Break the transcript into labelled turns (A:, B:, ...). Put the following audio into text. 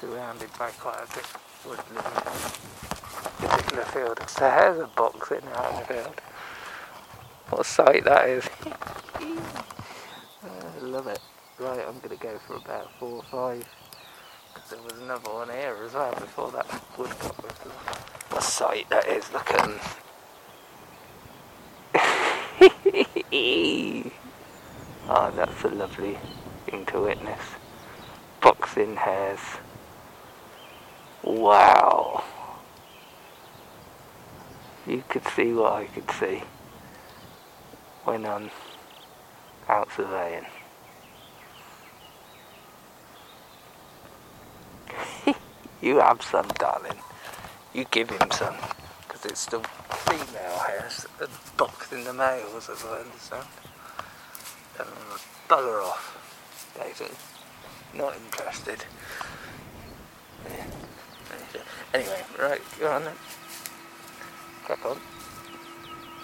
A: surrounded by quite a bit woodland particular field. There's a box in out in the field. What a sight that is. I love it. Right, I'm going to go for about four or five. Because there was another one here as well before that What a sight that is, look at them. oh, that's a lovely thing to witness. Boxing hares. Wow. You could see what I could see when I'm out surveying. you have some, darling. You give him some, because it's the female hares that boxing the males, as I understand. Um, bugger off, basically. Not interested. Yeah. Anyway, right, go on then. Crack on.